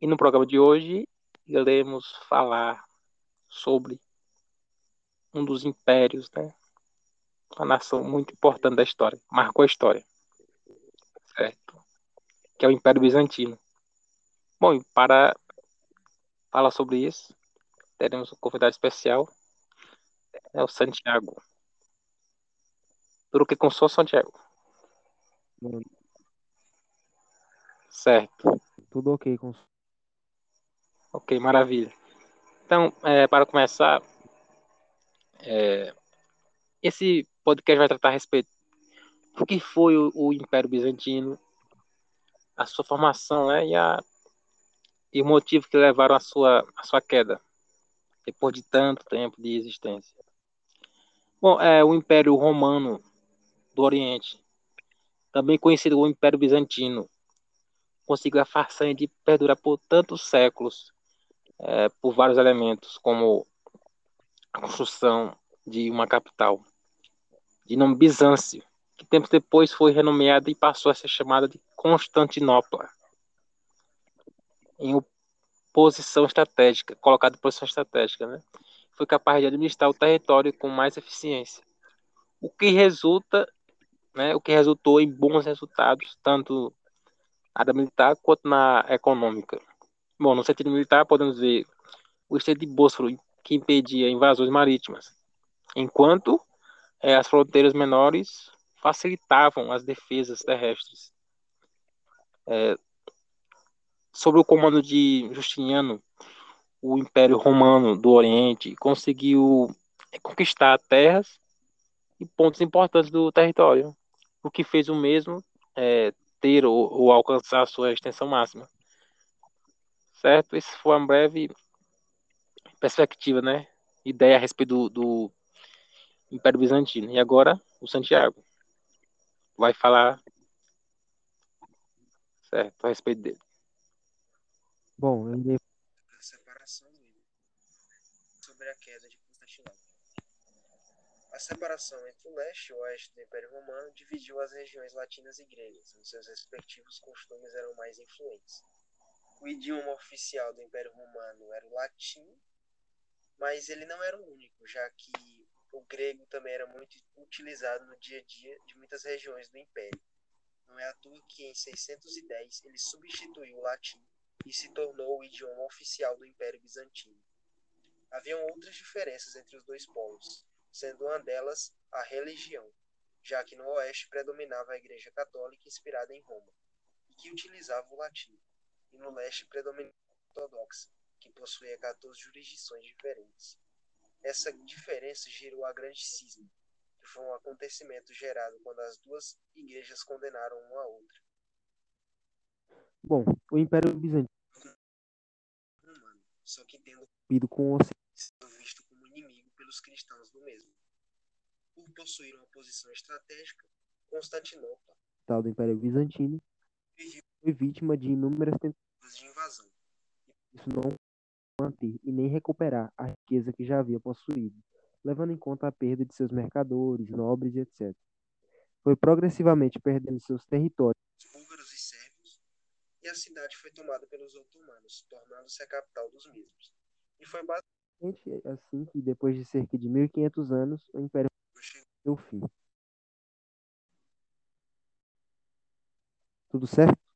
E no programa de hoje iremos falar sobre um dos impérios, né? Uma nação muito importante da história, marcou a história, certo? Que é o Império Bizantino. Bom, e para falar sobre isso, teremos um convidado especial, é o Santiago. Tudo que com sou Santiago. Certo. tudo ok com Ok, maravilha. Então, é, para começar, é, esse podcast vai tratar a respeito do que foi o, o Império Bizantino, a sua formação, né, e, a, e o motivo que levaram à sua, sua queda, depois de tanto tempo de existência. Bom, é, o Império Romano do Oriente, também conhecido como Império Bizantino, conseguiu a façanha de perdurar por tantos séculos é, por vários elementos, como a construção de uma capital, de nome Bizâncio, que tempos depois foi renomeada e passou a ser chamada de Constantinopla, em posição estratégica, colocada em posição estratégica, né? Foi capaz de administrar o território com mais eficiência, o que resulta, né? O que resultou em bons resultados, tanto na área militar quanto na econômica. Bom, no sentido militar, podemos ver o estreito de Bósforo, que impedia invasões marítimas, enquanto eh, as fronteiras menores facilitavam as defesas terrestres. É, sob o comando de Justiniano, o Império Romano do Oriente conseguiu conquistar terras e pontos importantes do território, o que fez o mesmo é, ter ou, ou alcançar sua extensão máxima certo? Isso foi uma breve perspectiva, né? Ideia a respeito do, do Império Bizantino. E agora, o Santiago vai falar, certo, a respeito dele. Bom, eu irei a separação sobre a queda de Constantinopla. A separação entre o leste e o oeste do Império Romano dividiu as regiões latinas e gregas, onde seus respectivos costumes eram mais influentes. O idioma oficial do Império Romano era o latim, mas ele não era o único, já que o grego também era muito utilizado no dia a dia de muitas regiões do Império. Não é à toa que em 610 ele substituiu o latim e se tornou o idioma oficial do Império Bizantino. Haviam outras diferenças entre os dois povos, sendo uma delas a religião, já que no oeste predominava a Igreja Católica inspirada em Roma, e que utilizava o latim, e no leste predominava a ortodoxa, que possuía 14 jurisdições diferentes. Essa diferença gerou a Grande Cisma, que foi um acontecimento gerado quando as duas igrejas condenaram uma a outra. Bom, o Império Bizantino Romano, só que tendo rompido com o Ocidente, visto como inimigo pelos cristãos do mesmo. Por possuir uma posição estratégica, Constantinopla tal do Império Bizantino vivia foi vítima de inúmeras tentativas de invasão. isso não manter e nem recuperar a riqueza que já havia possuído, levando em conta a perda de seus mercadores, nobres etc. Foi progressivamente perdendo seus territórios Os búlgaros e sérvios, e a cidade foi tomada pelos otomanos, tornando-se a capital dos mesmos. E foi é assim que depois de cerca de 1500 anos, o Império basicamente deu fim. Tudo certo?